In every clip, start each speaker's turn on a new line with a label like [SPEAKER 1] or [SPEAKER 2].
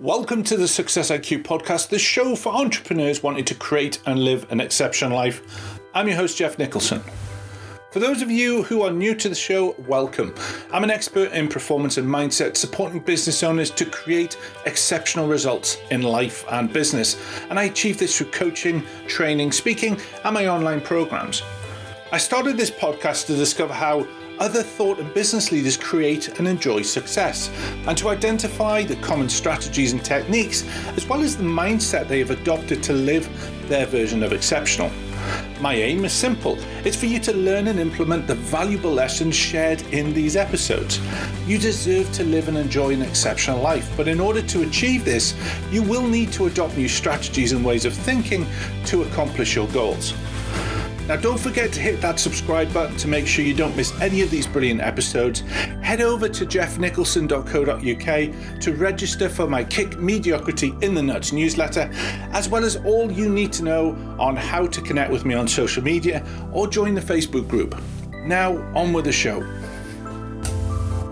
[SPEAKER 1] Welcome to the Success IQ podcast, the show for entrepreneurs wanting to create and live an exceptional life. I'm your host, Jeff Nicholson. For those of you who are new to the show, welcome. I'm an expert in performance and mindset, supporting business owners to create exceptional results in life and business. And I achieve this through coaching, training, speaking, and my online programs. I started this podcast to discover how other thought and business leaders create and enjoy success, and to identify the common strategies and techniques, as well as the mindset they have adopted to live their version of exceptional. My aim is simple it's for you to learn and implement the valuable lessons shared in these episodes. You deserve to live and enjoy an exceptional life, but in order to achieve this, you will need to adopt new strategies and ways of thinking to accomplish your goals. Now, don't forget to hit that subscribe button to make sure you don't miss any of these brilliant episodes. Head over to jeffnicholson.co.uk to register for my Kick Mediocrity in the Nuts newsletter, as well as all you need to know on how to connect with me on social media or join the Facebook group. Now, on with the show.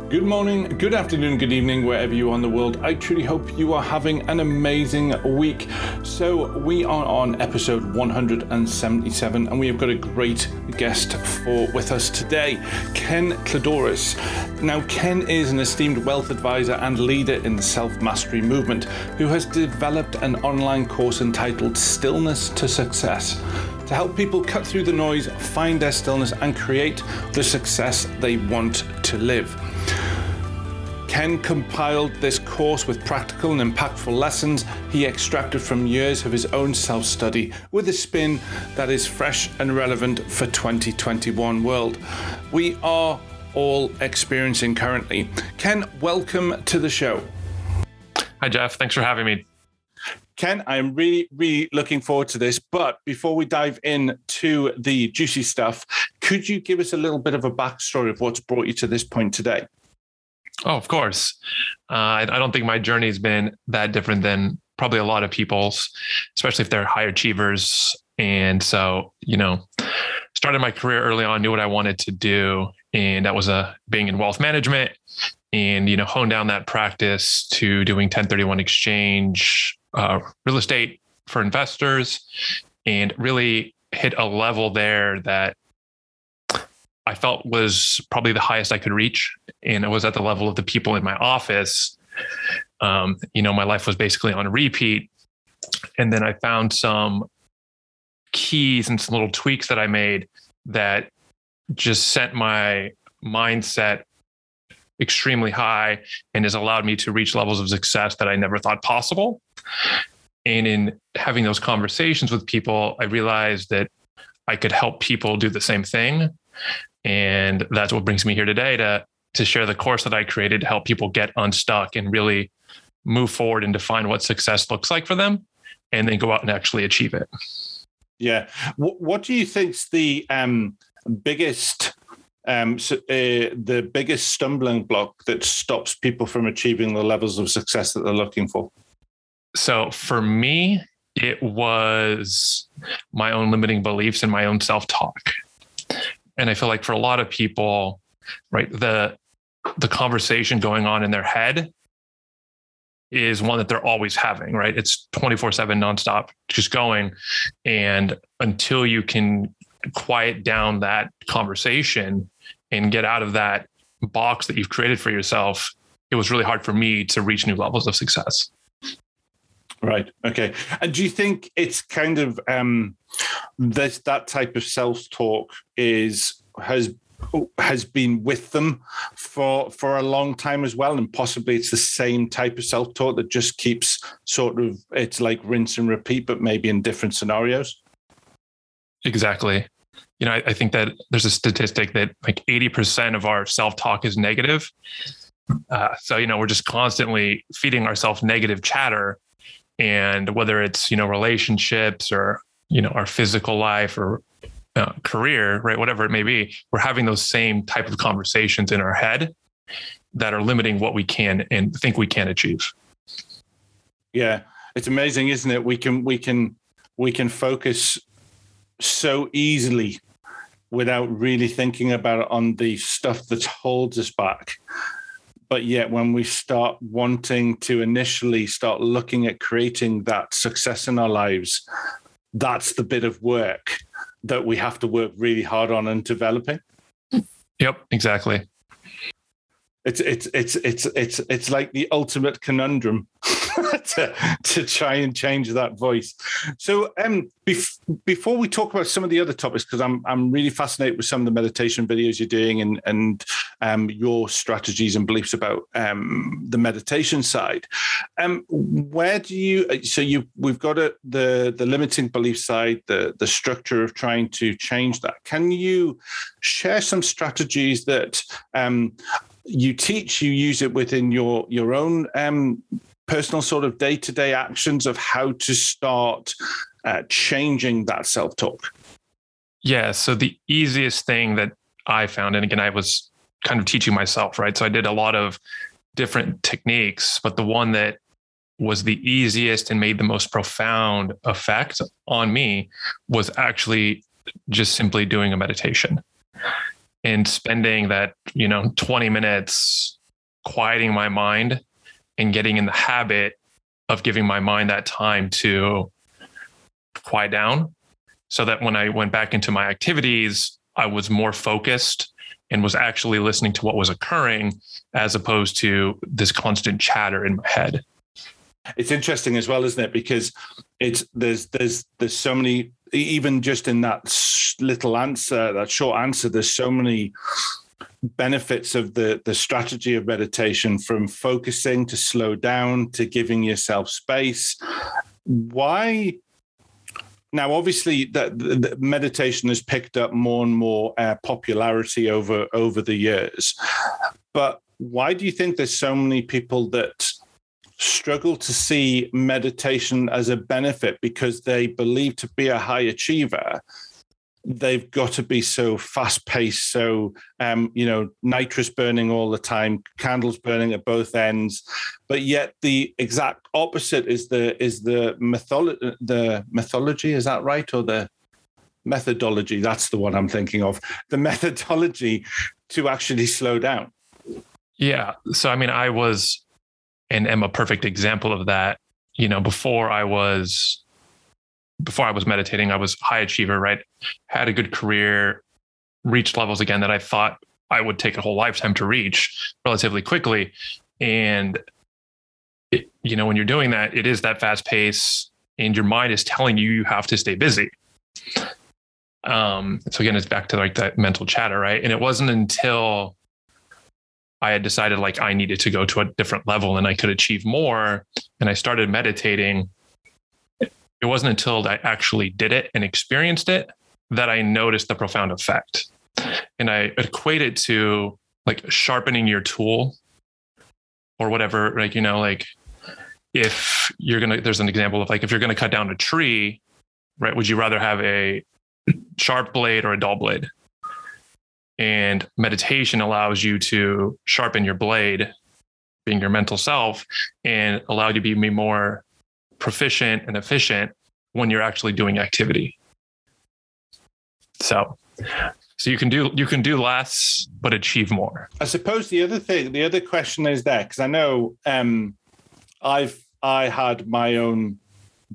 [SPEAKER 1] Good morning, good afternoon, good evening, wherever you are in the world. I truly hope you are having an amazing week. So, we are on episode 177, and we have got a great guest for with us today, Ken Kladouris. Now, Ken is an esteemed wealth advisor and leader in the self mastery movement who has developed an online course entitled Stillness to Success to help people cut through the noise, find their stillness, and create the success they want to live. Ken compiled this course with practical and impactful lessons he extracted from years of his own self study with a spin that is fresh and relevant for 2021 world. We are all experiencing currently. Ken, welcome to the show.
[SPEAKER 2] Hi, Jeff. Thanks for having me.
[SPEAKER 1] Ken, I'm really, really looking forward to this. But before we dive into the juicy stuff, could you give us a little bit of a backstory of what's brought you to this point today?
[SPEAKER 2] Oh, of course. Uh, I, I don't think my journey has been that different than probably a lot of people's, especially if they're high achievers. And so, you know, started my career early on, knew what I wanted to do, and that was uh, being in wealth management, and you know, hone down that practice to doing 1031 exchange, uh, real estate for investors, and really hit a level there that I felt was probably the highest I could reach. And it was at the level of the people in my office. Um, you know, my life was basically on repeat. And then I found some keys and some little tweaks that I made that just sent my mindset extremely high and has allowed me to reach levels of success that I never thought possible. And in having those conversations with people, I realized that I could help people do the same thing. And that's what brings me here today to to share the course that I created to help people get unstuck and really move forward and define what success looks like for them and then go out and actually achieve it.
[SPEAKER 1] Yeah. What, what do you think's the um, biggest um, so, uh, the biggest stumbling block that stops people from achieving the levels of success that they're looking for?
[SPEAKER 2] So for me, it was my own limiting beliefs and my own self-talk and I feel like for a lot of people, right, the the conversation going on in their head is one that they're always having, right? It's 24 7 nonstop, just going. And until you can quiet down that conversation and get out of that box that you've created for yourself, it was really hard for me to reach new levels of success.
[SPEAKER 1] Right. Okay. And do you think it's kind of um, this that type of self talk is has has been with them for for a long time as well and possibly it's the same type of self-talk that just keeps sort of it's like rinse and repeat but maybe in different scenarios
[SPEAKER 2] exactly you know i, I think that there's a statistic that like 80% of our self-talk is negative uh, so you know we're just constantly feeding ourselves negative chatter and whether it's you know relationships or you know our physical life or uh, career right whatever it may be we're having those same type of conversations in our head that are limiting what we can and think we can achieve.
[SPEAKER 1] Yeah. It's amazing isn't it? We can we can we can focus so easily without really thinking about it on the stuff that holds us back but yet when we start wanting to initially start looking at creating that success in our lives, that's the bit of work that we have to work really hard on and developing.
[SPEAKER 2] Yep, exactly.
[SPEAKER 1] It's it's it's it's it's it's like the ultimate conundrum to, to try and change that voice. So, um, bef- before we talk about some of the other topics, because I'm I'm really fascinated with some of the meditation videos you're doing and and um, your strategies and beliefs about um, the meditation side. Um, where do you? So you we've got a, the the limiting belief side, the the structure of trying to change that. Can you share some strategies that um, you teach, you use it within your your own um, personal sort of day to day actions of how to start uh, changing that self talk?
[SPEAKER 2] Yeah. So the easiest thing that I found, and again, I was kind of teaching myself, right? So I did a lot of different techniques, but the one that was the easiest and made the most profound effect on me was actually just simply doing a meditation and spending that, you know, 20 minutes quieting my mind and getting in the habit of giving my mind that time to quiet down so that when I went back into my activities, I was more focused and was actually listening to what was occurring as opposed to this constant chatter in my head.
[SPEAKER 1] It's interesting as well, isn't it? Because it's there's there's there's so many even just in that little answer, that short answer, there's so many benefits of the the strategy of meditation from focusing to slow down to giving yourself space. Why now obviously that meditation has picked up more and more uh, popularity over over the years but why do you think there's so many people that struggle to see meditation as a benefit because they believe to be a high achiever they've got to be so fast paced, so um, you know, nitrous burning all the time, candles burning at both ends. But yet the exact opposite is the is the mythology the mythology, is that right? Or the methodology, that's the one I'm thinking of. The methodology to actually slow down.
[SPEAKER 2] Yeah. So I mean, I was and am a perfect example of that. You know, before I was before I was meditating, I was high achiever, right? Had a good career, reached levels again that I thought I would take a whole lifetime to reach relatively quickly. And it, you know, when you're doing that, it is that fast pace and your mind is telling you you have to stay busy. Um, so again, it's back to like that mental chatter, right? And it wasn't until I had decided like I needed to go to a different level and I could achieve more. And I started meditating it wasn't until I actually did it and experienced it that I noticed the profound effect. And I equate it to like sharpening your tool or whatever, like, you know, like if you're going to, there's an example of like, if you're going to cut down a tree, right, would you rather have a sharp blade or a dull blade? And meditation allows you to sharpen your blade, being your mental self, and allow you to be more proficient and efficient when you're actually doing activity. So, so you can do you can do less but achieve more.
[SPEAKER 1] I suppose the other thing, the other question is there because I know um, I've I had my own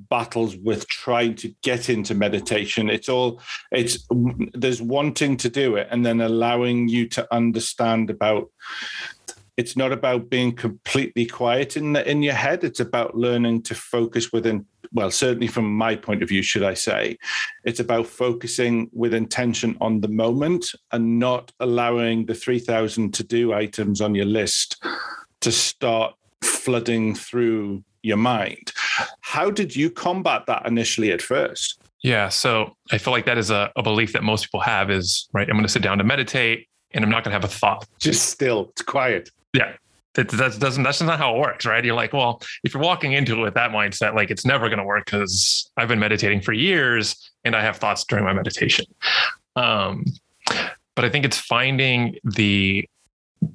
[SPEAKER 1] battles with trying to get into meditation it's all it's there's wanting to do it and then allowing you to understand about it's not about being completely quiet in the, in your head. It's about learning to focus within. Well, certainly from my point of view, should I say, it's about focusing with intention on the moment and not allowing the three thousand to do items on your list to start flooding through your mind. How did you combat that initially at first?
[SPEAKER 2] Yeah, so I feel like that is a, a belief that most people have is right. I'm going to sit down to meditate and I'm not going to have a thought.
[SPEAKER 1] Just still, it's quiet.
[SPEAKER 2] Yeah. That, that doesn't that's not how it works, right? You're like, well, if you're walking into it with that mindset, like it's never going to work because I've been meditating for years and I have thoughts during my meditation. Um, but I think it's finding the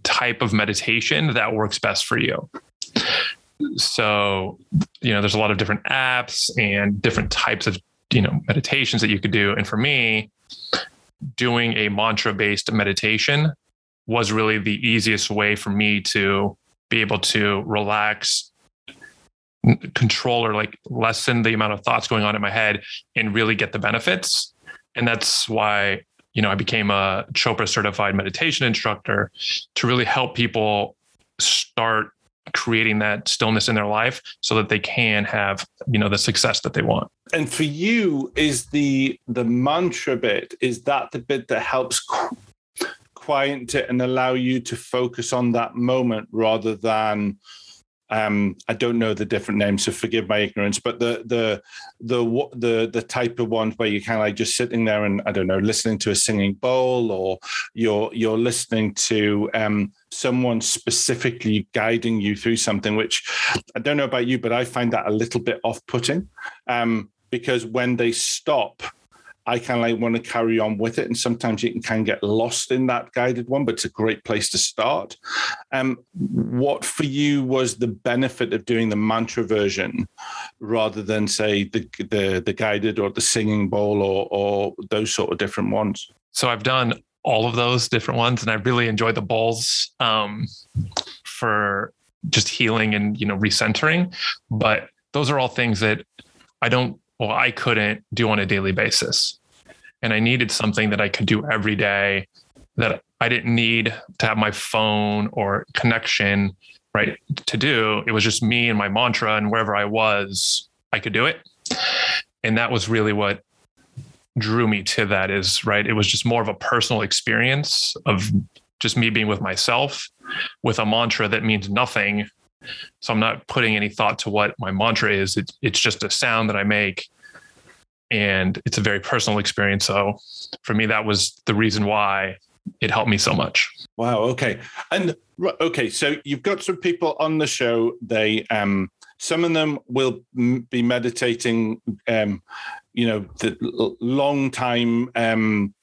[SPEAKER 2] type of meditation that works best for you. So, you know, there's a lot of different apps and different types of, you know, meditations that you could do. And for me, doing a mantra based meditation was really the easiest way for me to be able to relax control or like lessen the amount of thoughts going on in my head and really get the benefits and that's why you know i became a chopra certified meditation instructor to really help people start creating that stillness in their life so that they can have you know the success that they want.
[SPEAKER 1] And for you is the the mantra bit is that the bit that helps quiet it and allow you to focus on that moment rather than um, I don't know the different names, so forgive my ignorance. But the the the the the type of ones where you're kind of like just sitting there and I don't know, listening to a singing bowl, or you're you're listening to um, someone specifically guiding you through something. Which I don't know about you, but I find that a little bit off-putting um, because when they stop I kind of like want to carry on with it. And sometimes you can kind of get lost in that guided one, but it's a great place to start. Um, what for you was the benefit of doing the mantra version rather than say the the, the guided or the singing bowl or or those sort of different ones?
[SPEAKER 2] So I've done all of those different ones, and I really enjoy the bowls um, for just healing and you know recentering. But those are all things that I don't well, I couldn't do on a daily basis. And I needed something that I could do every day that I didn't need to have my phone or connection, right, to do. It was just me and my mantra, and wherever I was, I could do it. And that was really what drew me to that is right. It was just more of a personal experience of just me being with myself with a mantra that means nothing so I'm not putting any thought to what my mantra is. It's it's just a sound that I make. And it's a very personal experience. So for me, that was the reason why it helped me so much.
[SPEAKER 1] Wow. Okay. And okay, so you've got some people on the show. They um some of them will be meditating um you know the long time um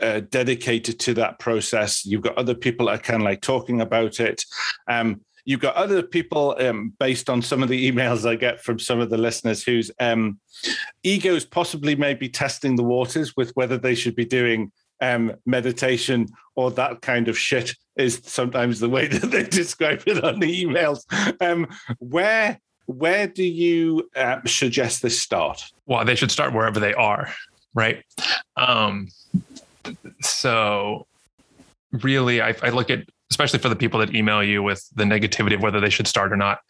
[SPEAKER 1] uh, dedicated to that process. You've got other people that are kind of like talking about it. Um, You've got other people, um, based on some of the emails I get from some of the listeners, whose um, egos possibly may be testing the waters with whether they should be doing um, meditation or that kind of shit is sometimes the way that they describe it on the emails. Um, where where do you uh, suggest this start?
[SPEAKER 2] Well, they should start wherever they are, right? Um, so really, I, I look at especially for the people that email you with the negativity of whether they should start or not.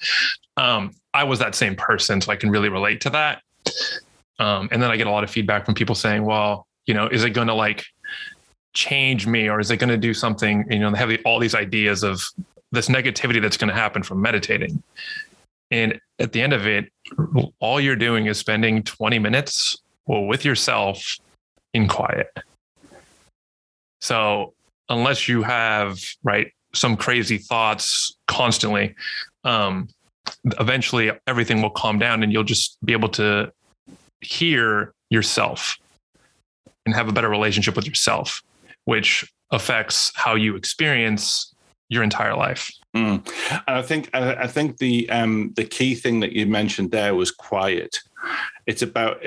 [SPEAKER 2] Um, I was that same person, so I can really relate to that. Um, and then I get a lot of feedback from people saying, well, you know, is it going to like change me or is it going to do something? You know, they have all these ideas of this negativity that's going to happen from meditating. And at the end of it, all you're doing is spending 20 minutes well, with yourself in quiet. So unless you have right some crazy thoughts constantly um, eventually everything will calm down and you'll just be able to hear yourself and have a better relationship with yourself which affects how you experience your entire life
[SPEAKER 1] mm. and i think i think the um the key thing that you mentioned there was quiet it's about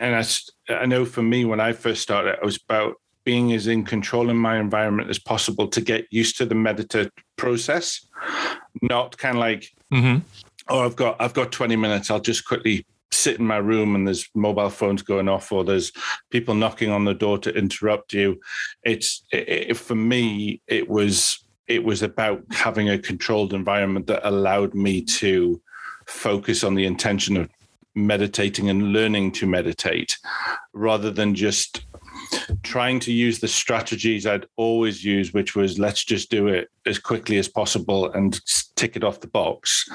[SPEAKER 1] and I, I know for me when i first started it was about being as in control in my environment as possible to get used to the meditative process, not kind of like, mm-hmm. oh, I've got I've got 20 minutes. I'll just quickly sit in my room and there's mobile phones going off or there's people knocking on the door to interrupt you. It's it, for me, it was it was about having a controlled environment that allowed me to focus on the intention of meditating and learning to meditate rather than just trying to use the strategies I'd always use, which was let's just do it as quickly as possible and tick it off the box.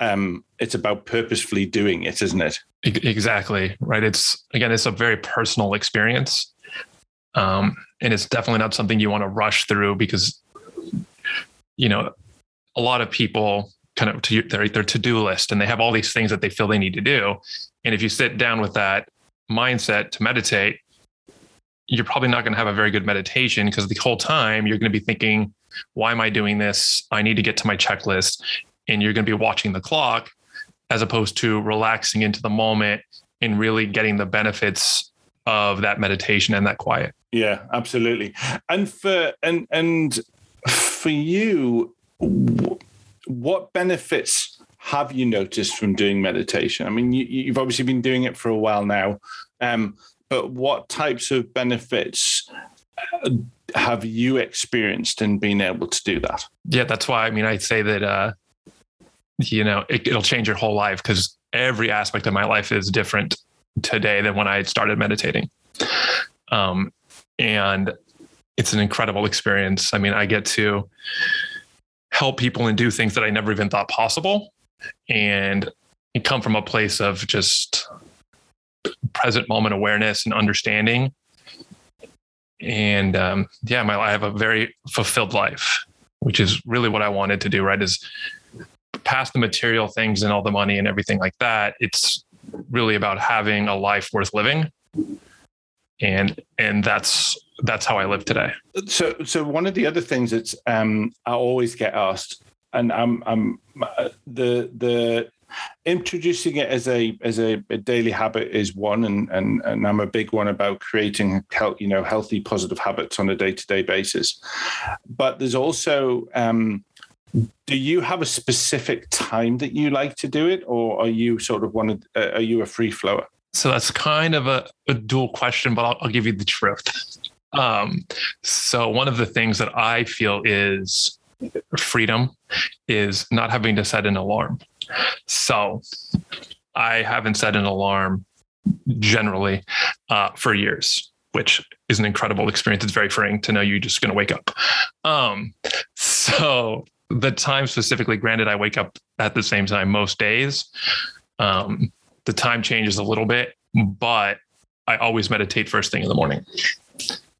[SPEAKER 1] Um, it's about purposefully doing it, isn't it?
[SPEAKER 2] Exactly. Right. It's again, it's a very personal experience. Um, and it's definitely not something you want to rush through because, you know, a lot of people kind of to their, their to-do list and they have all these things that they feel they need to do. And if you sit down with that mindset to meditate, you're probably not going to have a very good meditation because the whole time you're going to be thinking, why am I doing this? I need to get to my checklist. And you're going to be watching the clock as opposed to relaxing into the moment and really getting the benefits of that meditation and that quiet.
[SPEAKER 1] Yeah, absolutely. And for and and for you, what benefits have you noticed from doing meditation? I mean, you, have obviously been doing it for a while now, um, but what types of benefits uh, have you experienced in being able to do that?
[SPEAKER 2] Yeah, that's why. I mean, I'd say that uh, you know it, it'll change your whole life because every aspect of my life is different today than when I started meditating. Um, and it's an incredible experience. I mean, I get to help people and do things that I never even thought possible. And come from a place of just present moment awareness and understanding. And um, yeah, my I have a very fulfilled life, which is really what I wanted to do. Right, is past the material things and all the money and everything like that. It's really about having a life worth living, and and that's that's how I live today.
[SPEAKER 1] So, so one of the other things that's um, I always get asked, and I'm, I'm the the introducing it as a as a, a, daily habit is one, and and and I'm a big one about creating health, you know, healthy, positive habits on a day to day basis. But there's also um, do you have a specific time that you like to do it, or are you sort of one? Of, uh, are you a free flower?
[SPEAKER 2] So that's kind of a, a dual question, but I'll, I'll give you the truth. Um, so one of the things that I feel is freedom is not having to set an alarm. So I haven't set an alarm generally uh, for years, which is an incredible experience. It's very freeing to know you're just going to wake up. Um, so the time specifically, granted, I wake up at the same time most days. Um, the time changes a little bit, but I always meditate first thing in the morning.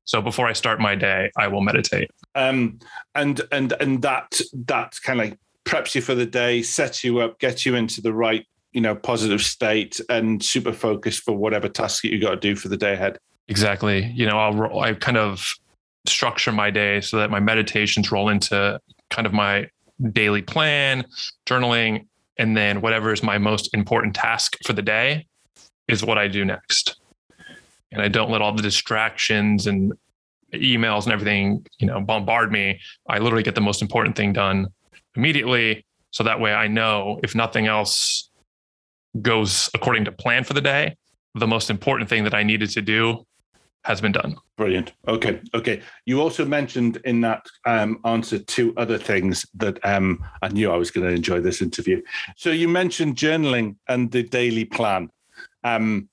[SPEAKER 2] So before I start my day, I will meditate.
[SPEAKER 1] Um, and and and that that kind of like preps you for the day, sets you up, gets you into the right you know positive state and super focused for whatever task that you got to do for the day ahead.
[SPEAKER 2] Exactly. You know, I'll I kind of structure my day so that my meditations roll into kind of my daily plan, journaling, and then whatever is my most important task for the day is what I do next and I don't let all the distractions and emails and everything, you know, bombard me. I literally get the most important thing done immediately. So that way I know if nothing else goes according to plan for the day, the most important thing that I needed to do has been done.
[SPEAKER 1] Brilliant. Okay. Okay. You also mentioned in that um, answer two other things that um, I knew I was going to enjoy this interview. So you mentioned journaling and the daily plan. Um,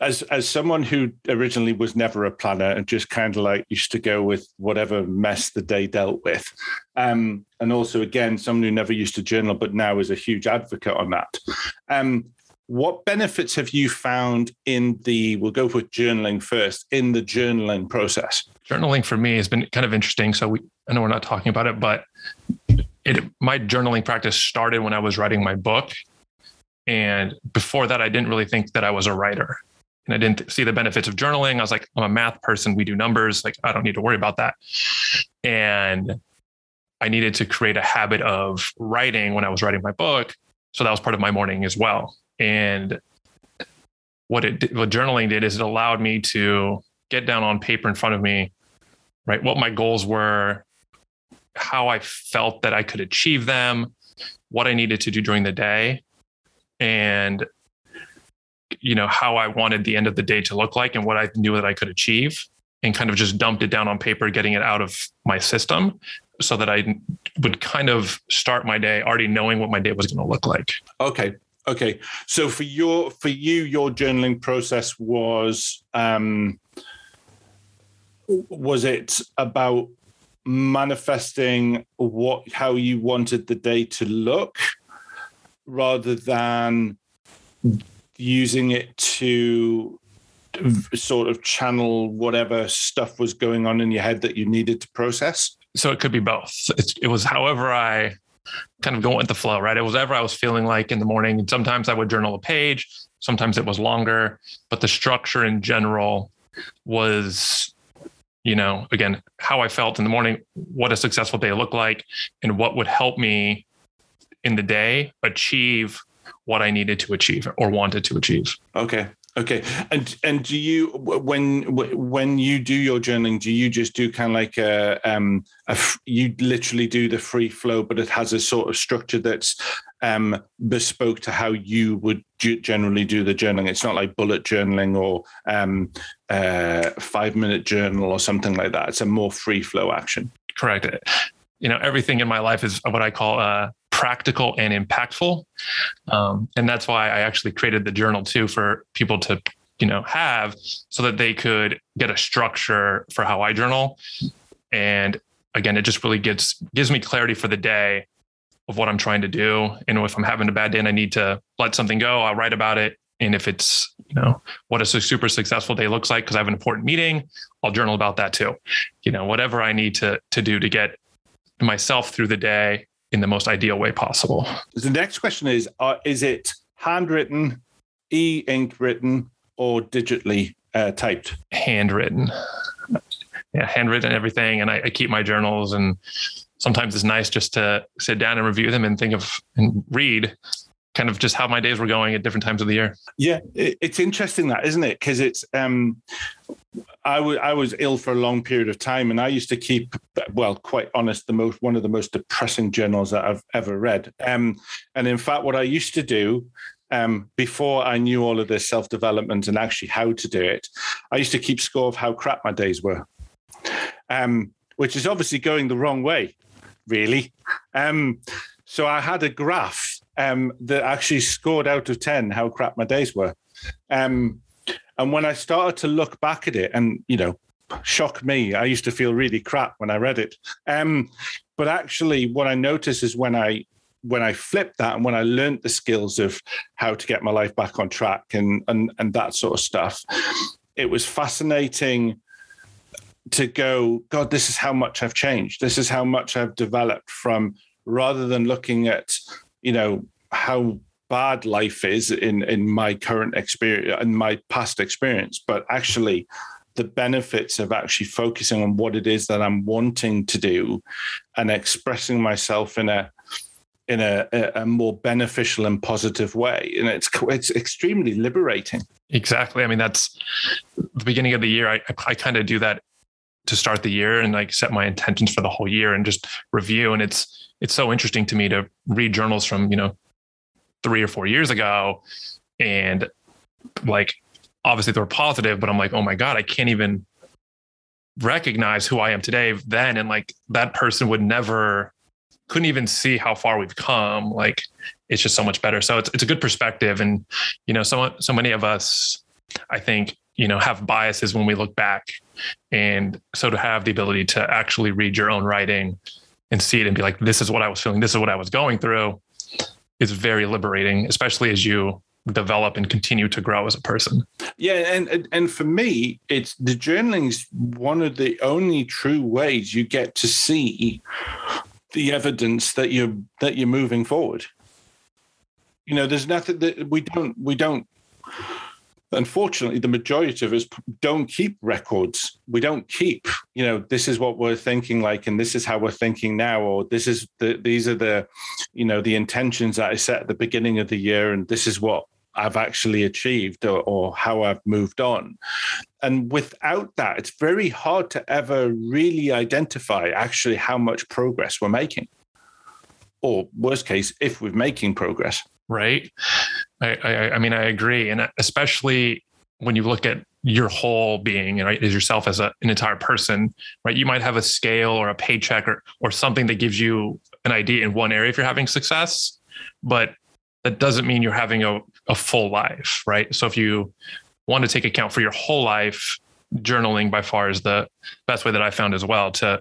[SPEAKER 1] as as someone who originally was never a planner and just kind of like used to go with whatever mess the day dealt with um, and also again someone who never used to journal but now is a huge advocate on that um, what benefits have you found in the we'll go with journaling first in the journaling process?
[SPEAKER 2] Journaling for me has been kind of interesting so we i know we're not talking about it but it my journaling practice started when i was writing my book and before that, I didn't really think that I was a writer. And I didn't see the benefits of journaling. I was like, I'm a math person. We do numbers. Like, I don't need to worry about that. And I needed to create a habit of writing when I was writing my book. So that was part of my morning as well. And what it what journaling did is it allowed me to get down on paper in front of me, right? What my goals were, how I felt that I could achieve them, what I needed to do during the day and you know how I wanted the end of the day to look like and what I knew that I could achieve and kind of just dumped it down on paper getting it out of my system so that I would kind of start my day already knowing what my day was going to look like.
[SPEAKER 1] Okay. Okay. So for your for you your journaling process was um was it about manifesting what how you wanted the day to look rather than using it to sort of channel whatever stuff was going on in your head that you needed to process?
[SPEAKER 2] So it could be both. It, was however I kind of go with the flow, right? It was ever I was feeling like in the morning. And sometimes I would journal a page, sometimes it was longer, but the structure in general was, you know, again, how I felt in the morning, what a successful day looked like, and what would help me in the day achieve what I needed to achieve or wanted to achieve.
[SPEAKER 1] Okay. Okay, and and do you when when you do your journaling, do you just do kind of like a um a, you literally do the free flow, but it has a sort of structure that's um bespoke to how you would generally do the journaling. It's not like bullet journaling or um uh five minute journal or something like that. It's a more free flow action.
[SPEAKER 2] Correct. You know, everything in my life is what I call uh practical and impactful. Um, and that's why I actually created the journal too for people to, you know, have so that they could get a structure for how I journal. And again, it just really gets gives me clarity for the day of what I'm trying to do. And if I'm having a bad day and I need to let something go, I'll write about it. And if it's, you know, what a super successful day looks like because I have an important meeting, I'll journal about that too. You know, whatever I need to to do to get myself through the day in the most ideal way possible.
[SPEAKER 1] The next question is uh, Is it handwritten, e ink written, or digitally uh, typed?
[SPEAKER 2] Handwritten. Yeah, handwritten everything. And I, I keep my journals, and sometimes it's nice just to sit down and review them and think of and read kind of just how my days were going at different times of the year.
[SPEAKER 1] Yeah, it's interesting that, isn't it? Because it's um I was I was ill for a long period of time, and I used to keep, well, quite honest, the most one of the most depressing journals that I've ever read. Um, and in fact, what I used to do um, before I knew all of this self development and actually how to do it, I used to keep score of how crap my days were, um, which is obviously going the wrong way, really. Um, so I had a graph um, that actually scored out of ten how crap my days were. Um, and when I started to look back at it, and you know, shock me, I used to feel really crap when I read it. Um, but actually, what I noticed is when I when I flipped that and when I learned the skills of how to get my life back on track and and and that sort of stuff, it was fascinating to go, God, this is how much I've changed. This is how much I've developed from rather than looking at, you know, how bad life is in in my current experience and my past experience but actually the benefits of actually focusing on what it is that I'm wanting to do and expressing myself in a in a, a more beneficial and positive way. And it's it's extremely liberating.
[SPEAKER 2] Exactly. I mean that's the beginning of the year. I i kind of do that to start the year and like set my intentions for the whole year and just review. And it's it's so interesting to me to read journals from you know three or four years ago. And like, obviously they were positive, but I'm like, oh my God, I can't even recognize who I am today then. And like that person would never, couldn't even see how far we've come. Like it's just so much better. So it's, it's a good perspective. And, you know, so, so many of us, I think, you know, have biases when we look back. And so to have the ability to actually read your own writing and see it and be like, this is what I was feeling, this is what I was going through is very liberating, especially as you develop and continue to grow as a person.
[SPEAKER 1] Yeah, and and for me, it's the journaling is one of the only true ways you get to see the evidence that you're that you're moving forward. You know, there's nothing that we don't we don't unfortunately, the majority of us don't keep records. We don't keep, you know, this is what we're thinking like, and this is how we're thinking now, or this is the these are the, you know, the intentions that I set at the beginning of the year, and this is what I've actually achieved or, or how I've moved on. And without that, it's very hard to ever really identify actually how much progress we're making. Or worst case, if we're making progress.
[SPEAKER 2] Right. I, I, I mean, I agree, and uh, especially when you look at your whole being, right, as yourself as a, an entire person, right? You might have a scale or a paycheck or or something that gives you an idea in one area if you're having success, but that doesn't mean you're having a, a full life, right? So if you want to take account for your whole life, journaling by far is the best way that I found as well to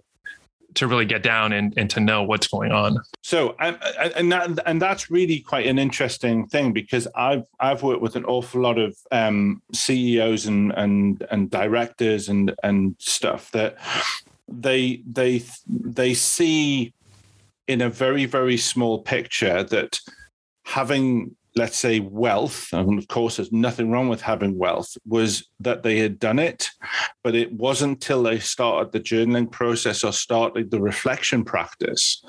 [SPEAKER 2] to really get down and, and to know what's going on.
[SPEAKER 1] So and that and that's really quite an interesting thing because I've I've worked with an awful lot of um, CEOs and and and directors and and stuff that they they they see in a very very small picture that having let's say wealth and of course there's nothing wrong with having wealth was that they had done it but it wasn't until they started the journaling process or started the reflection practice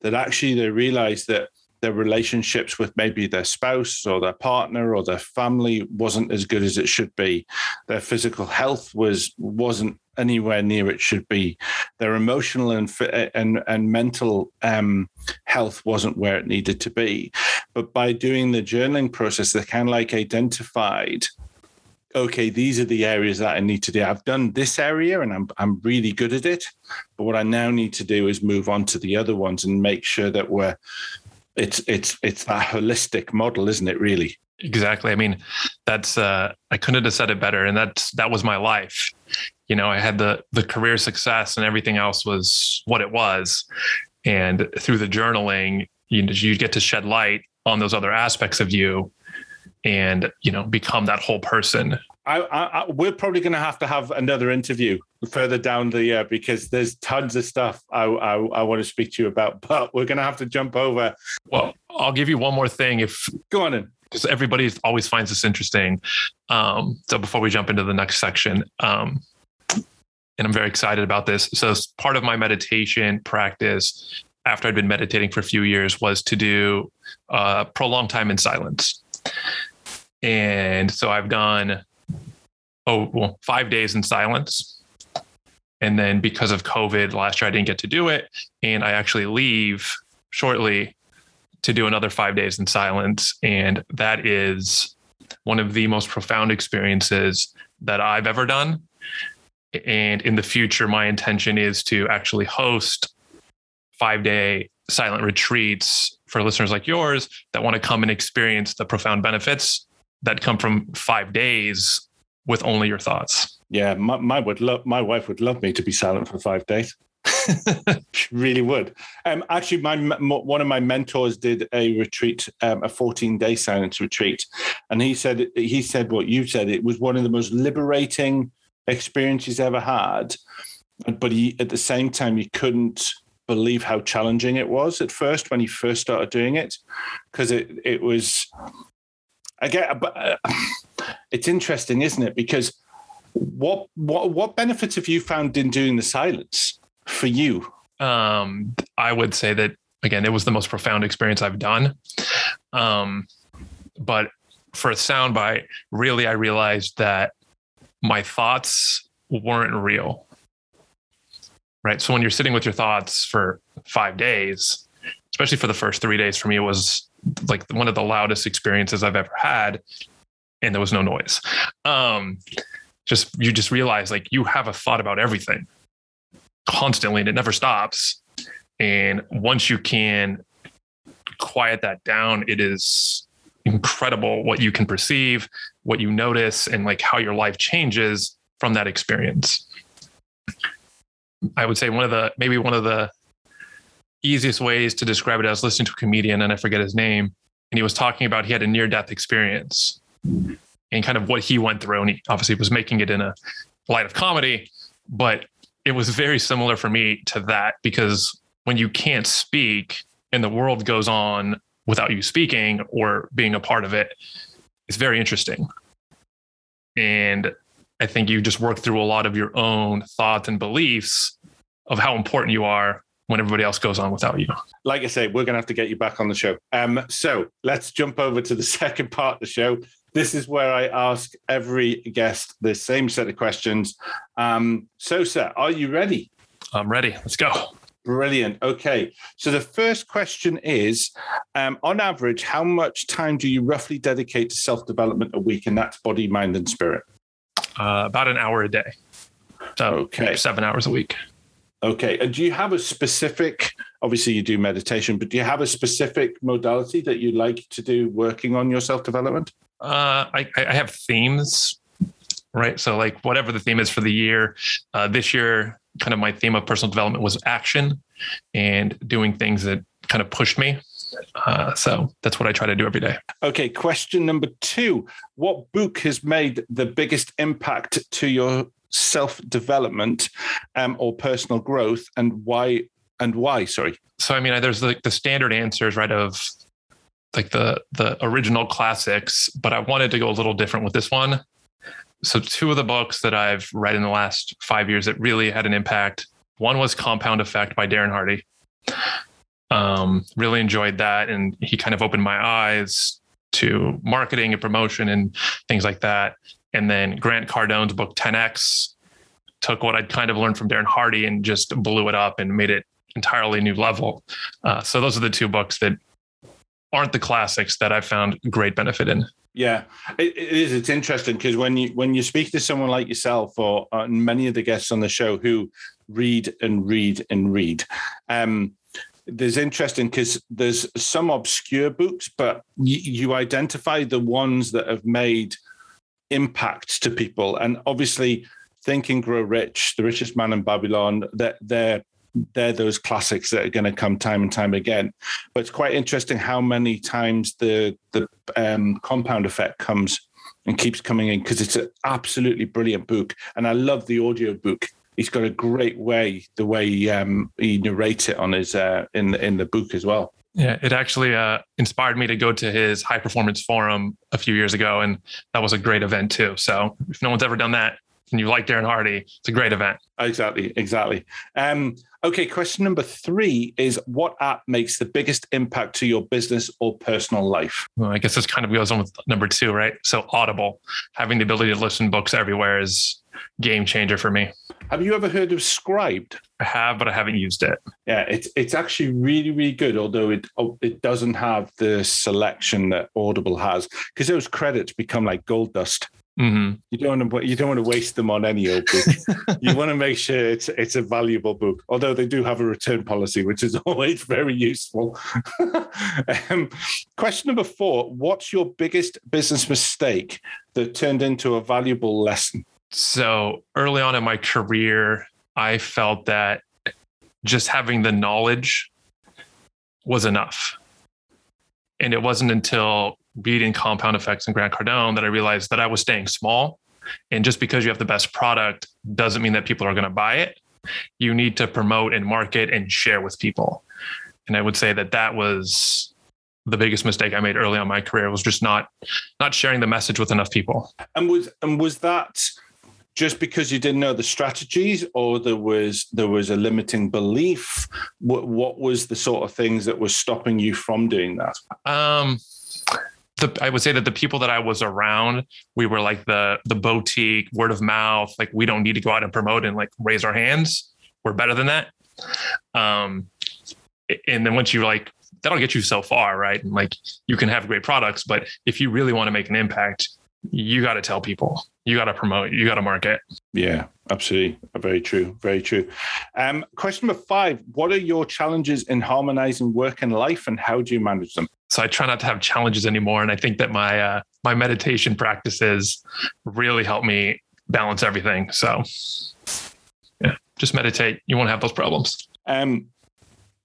[SPEAKER 1] that actually they realized that their relationships with maybe their spouse or their partner or their family wasn't as good as it should be. Their physical health was wasn't anywhere near it should be. Their emotional and and and mental um, health wasn't where it needed to be. But by doing the journaling process, they kind of like identified okay, these are the areas that I need to do. I've done this area and I'm I'm really good at it. But what I now need to do is move on to the other ones and make sure that we're it's it's it's that holistic model, isn't it? Really.
[SPEAKER 2] Exactly. I mean, that's uh, I couldn't have said it better, and that's that was my life. You know, I had the the career success, and everything else was what it was. And through the journaling, you you get to shed light on those other aspects of you, and you know, become that whole person.
[SPEAKER 1] I, I, we're probably going to have to have another interview further down the year because there's tons of stuff I, I, I want to speak to you about. But we're going to have to jump over.
[SPEAKER 2] Well, I'll give you one more thing. If
[SPEAKER 1] go on in,
[SPEAKER 2] because everybody always finds this interesting. Um, so before we jump into the next section, um, and I'm very excited about this. So it's part of my meditation practice after I'd been meditating for a few years was to do a prolonged time in silence. And so I've done oh well five days in silence. And then because of covid last year i didn't get to do it. And i actually leave shortly to do another five days in silence. And that is one of the most profound experiences that i've ever done. And in the future my intention is to actually host five day silent retreats for listeners like yours that want to come and experience the profound benefits that come from five days with only your thoughts.
[SPEAKER 1] Yeah, my, my would love my wife would love me to be silent for five days. she really would. Um, actually, my one of my mentors did a retreat, um, a 14 day silence retreat, and he said he said what you said. It was one of the most liberating experiences ever had, but he at the same time he couldn't believe how challenging it was at first when he first started doing it, because it it was. I get, but uh, it's interesting, isn't it? Because what what what benefits have you found in doing the silence for you?
[SPEAKER 2] Um, I would say that again, it was the most profound experience I've done. Um, but for a soundbite, really, I realized that my thoughts weren't real. Right. So when you're sitting with your thoughts for five days, especially for the first three days, for me, it was like one of the loudest experiences I've ever had and there was no noise. Um, just you just realize like you have a thought about everything constantly and it never stops. And once you can quiet that down, it is incredible what you can perceive, what you notice, and like how your life changes from that experience. I would say one of the maybe one of the easiest ways to describe it. I was listening to a comedian and I forget his name, and he was talking about he had a near death experience and kind of what he went through. And he obviously was making it in a light of comedy, but it was very similar for me to that because when you can't speak and the world goes on without you speaking or being a part of it, it's very interesting. And I think you just work through a lot of your own thoughts and beliefs of how important you are when everybody else goes on without you.
[SPEAKER 1] Like I say, we're going to have to get you back on the show. Um, so let's jump over to the second part of the show. This is where I ask every guest the same set of questions. Um, sir, are you ready?
[SPEAKER 2] I'm ready. Let's go.
[SPEAKER 1] Brilliant. Okay. So the first question is um, on average, how much time do you roughly dedicate to self development a week? And that's body, mind, and spirit?
[SPEAKER 2] Uh, about an hour a day. So okay. seven hours a week.
[SPEAKER 1] Okay. And do you have a specific, obviously you do meditation, but do you have a specific modality that you like to do working on your self development?
[SPEAKER 2] Uh, I, I have themes, right? So like whatever the theme is for the year, uh, this year, kind of my theme of personal development was action and doing things that kind of pushed me. Uh, so that's what I try to do every day.
[SPEAKER 1] Okay. Question number two What book has made the biggest impact to your self development um, or personal growth and why? And why? Sorry.
[SPEAKER 2] So, I mean, there's like the standard answers, right? Of like the the original classics, but I wanted to go a little different with this one. So, two of the books that I've read in the last five years that really had an impact. One was Compound Effect by Darren Hardy. Um, really enjoyed that. And he kind of opened my eyes to marketing and promotion and things like that. And then Grant Cardone's book 10X took what I'd kind of learned from Darren Hardy and just blew it up and made it entirely new level. Uh, so those are the two books that aren't the classics that I found great benefit in.
[SPEAKER 1] Yeah, it, it is. It's interesting because when you when you speak to someone like yourself or uh, many of the guests on the show who read and read and read, um, there's interesting because there's some obscure books, but you, you identify the ones that have made impact to people, and obviously, Think and Grow Rich, The Richest Man in Babylon, that they're they're those classics that are going to come time and time again. But it's quite interesting how many times the the um, compound effect comes and keeps coming in because it's an absolutely brilliant book, and I love the audio book. He's got a great way the way um, he narrates it on his uh, in in the book as well.
[SPEAKER 2] Yeah, it actually uh, inspired me to go to his high performance forum a few years ago, and that was a great event too. So if no one's ever done that, and you like Darren Hardy, it's a great event.
[SPEAKER 1] Exactly, exactly. Um, okay, question number three is what app makes the biggest impact to your business or personal life?
[SPEAKER 2] Well, I guess this kind of goes on with number two, right? So Audible, having the ability to listen books everywhere is game changer for me.
[SPEAKER 1] Have you ever heard of Scribd?
[SPEAKER 2] I have, but I haven't used it.
[SPEAKER 1] Yeah, it's it's actually really really good. Although it oh, it doesn't have the selection that Audible has, because those credits become like gold dust.
[SPEAKER 2] Mm-hmm.
[SPEAKER 1] You don't want to you don't want to waste them on any old book. you want to make sure it's it's a valuable book. Although they do have a return policy, which is always very useful. um, question number four: What's your biggest business mistake that turned into a valuable lesson?
[SPEAKER 2] So early on in my career, I felt that just having the knowledge was enough. And it wasn't until beating compound effects and Grant Cardone that I realized that I was staying small. And just because you have the best product doesn't mean that people are going to buy it. You need to promote and market and share with people. And I would say that that was the biggest mistake I made early on in my career was just not not sharing the message with enough people.
[SPEAKER 1] And was and was that just because you didn't know the strategies or there was there was a limiting belief what, what was the sort of things that were stopping you from doing that
[SPEAKER 2] um the, I would say that the people that I was around, we were like the the boutique, word of mouth. Like we don't need to go out and promote and like raise our hands. We're better than that. Um, and then once you like, that'll get you so far, right? And like you can have great products, but if you really want to make an impact, you got to tell people, you got to promote, you got to market.
[SPEAKER 1] Yeah, absolutely. Very true. Very true. Um, question number five What are your challenges in harmonizing work and life, and how do you manage them?
[SPEAKER 2] So I try not to have challenges anymore. And I think that my, uh, my meditation practices really help me balance everything. So yeah, just meditate. You won't have those problems.
[SPEAKER 1] Um,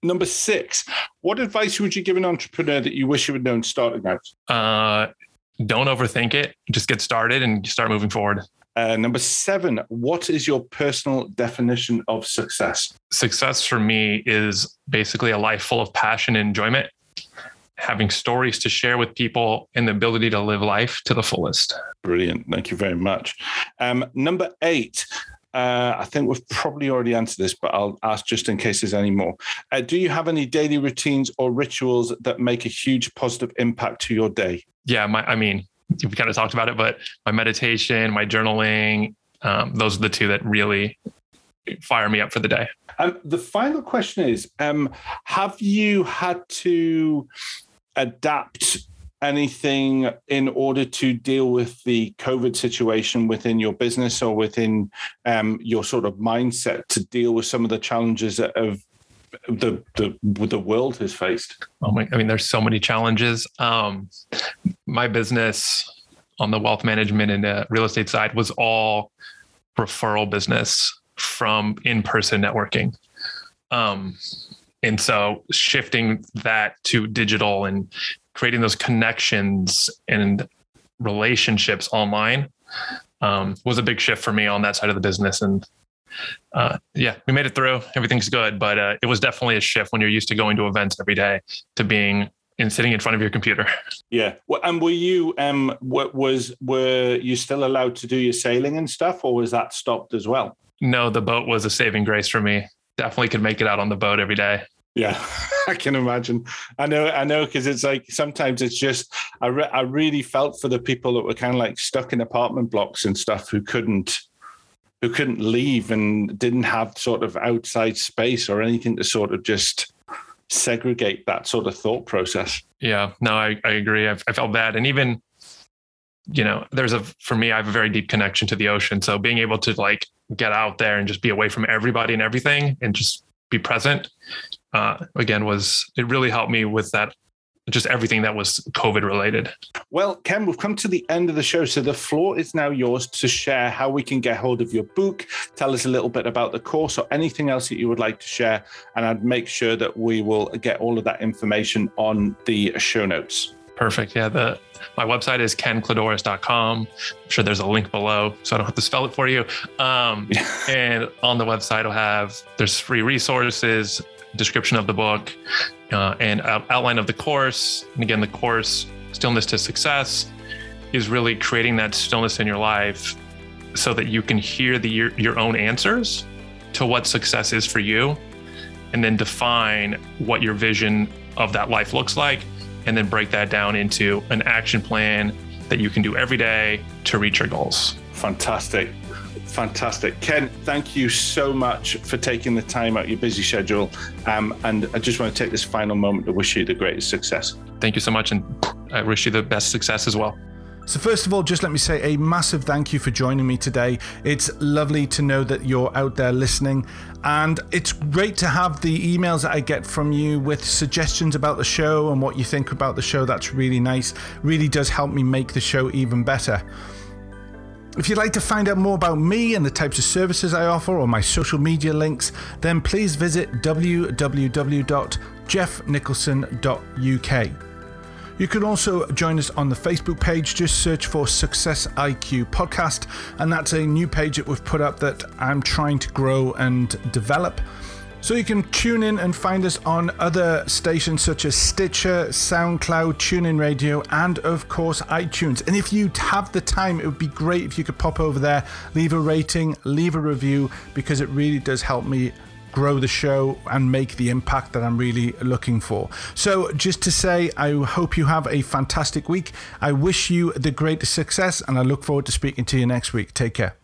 [SPEAKER 1] number six, what advice would you give an entrepreneur that you wish you had known starting out?
[SPEAKER 2] Uh, don't overthink it. Just get started and start moving forward.
[SPEAKER 1] Uh, number seven, what is your personal definition of success?
[SPEAKER 2] Success for me is basically a life full of passion and enjoyment, having stories to share with people, and the ability to live life to the fullest.
[SPEAKER 1] Brilliant. Thank you very much. Um, number eight, uh, I think we've probably already answered this, but I'll ask just in case there's any more. Uh, do you have any daily routines or rituals that make a huge positive impact to your day?
[SPEAKER 2] Yeah, my, I mean, we kind of talked about it, but my meditation, my journaling, um, those are the two that really fire me up for the day.
[SPEAKER 1] Um, the final question is um, Have you had to adapt anything in order to deal with the COVID situation within your business or within um, your sort of mindset to deal with some of the challenges that have the the the world has faced?
[SPEAKER 2] Oh my! I mean, there's so many challenges. Um, my business on the wealth management and uh, real estate side was all referral business from in-person networking. Um, and so shifting that to digital and creating those connections and relationships online um, was a big shift for me on that side of the business. And uh, yeah, we made it through. Everything's good, but uh, it was definitely a shift when you're used to going to events every day to being and sitting in front of your computer.
[SPEAKER 1] Yeah. Well, and were you um what was were you still allowed to do your sailing and stuff, or was that stopped as well?
[SPEAKER 2] No, the boat was a saving grace for me. Definitely could make it out on the boat every day.
[SPEAKER 1] Yeah, I can imagine. I know, I know, because it's like sometimes it's just I re- I really felt for the people that were kind of like stuck in apartment blocks and stuff who couldn't who couldn't leave and didn't have sort of outside space or anything to sort of just segregate that sort of thought process.
[SPEAKER 2] Yeah, no, I, I agree. I've, I felt bad. And even, you know, there's a, for me, I have a very deep connection to the ocean. So being able to like get out there and just be away from everybody and everything and just be present, uh, again, was, it really helped me with that just everything that was COVID related.
[SPEAKER 1] Well, Ken, we've come to the end of the show. So the floor is now yours to share how we can get hold of your book. Tell us a little bit about the course or anything else that you would like to share. And I'd make sure that we will get all of that information on the show notes.
[SPEAKER 2] Perfect. Yeah. The my website is kenkladouris.com. I'm sure there's a link below, so I don't have to spell it for you. Um, and on the website, I'll have there's free resources, description of the book, uh, and outline of the course. And again, the course, Stillness to Success, is really creating that stillness in your life so that you can hear the, your, your own answers to what success is for you and then define what your vision of that life looks like and then break that down into an action plan that you can do every day to reach your goals.
[SPEAKER 1] Fantastic. Fantastic. Ken, thank you so much for taking the time out your busy schedule. Um, and I just want to take this final moment to wish you the greatest success.
[SPEAKER 2] Thank you so much. And I wish you the best success as well.
[SPEAKER 1] So, first of all, just let me say a massive thank you for joining me today. It's lovely to know that you're out there listening, and it's great to have the emails that I get from you with suggestions about the show and what you think about the show. That's really nice, really does help me make the show even better. If you'd like to find out more about me and the types of services I offer or my social media links, then please visit www.jeffnicholson.uk. You can also join us on the Facebook page. Just search for Success IQ Podcast, and that's a new page that we've put up that I'm trying to grow and develop. So you can tune in and find us on other stations such as Stitcher, SoundCloud, TuneIn Radio, and of course iTunes. And if you have the time, it would be great if you could pop over there, leave a rating, leave a review, because it really does help me grow the show and make the impact that I'm really looking for. So, just to say, I hope you have a fantastic week. I wish you the greatest success, and I look forward to speaking to you next week. Take care.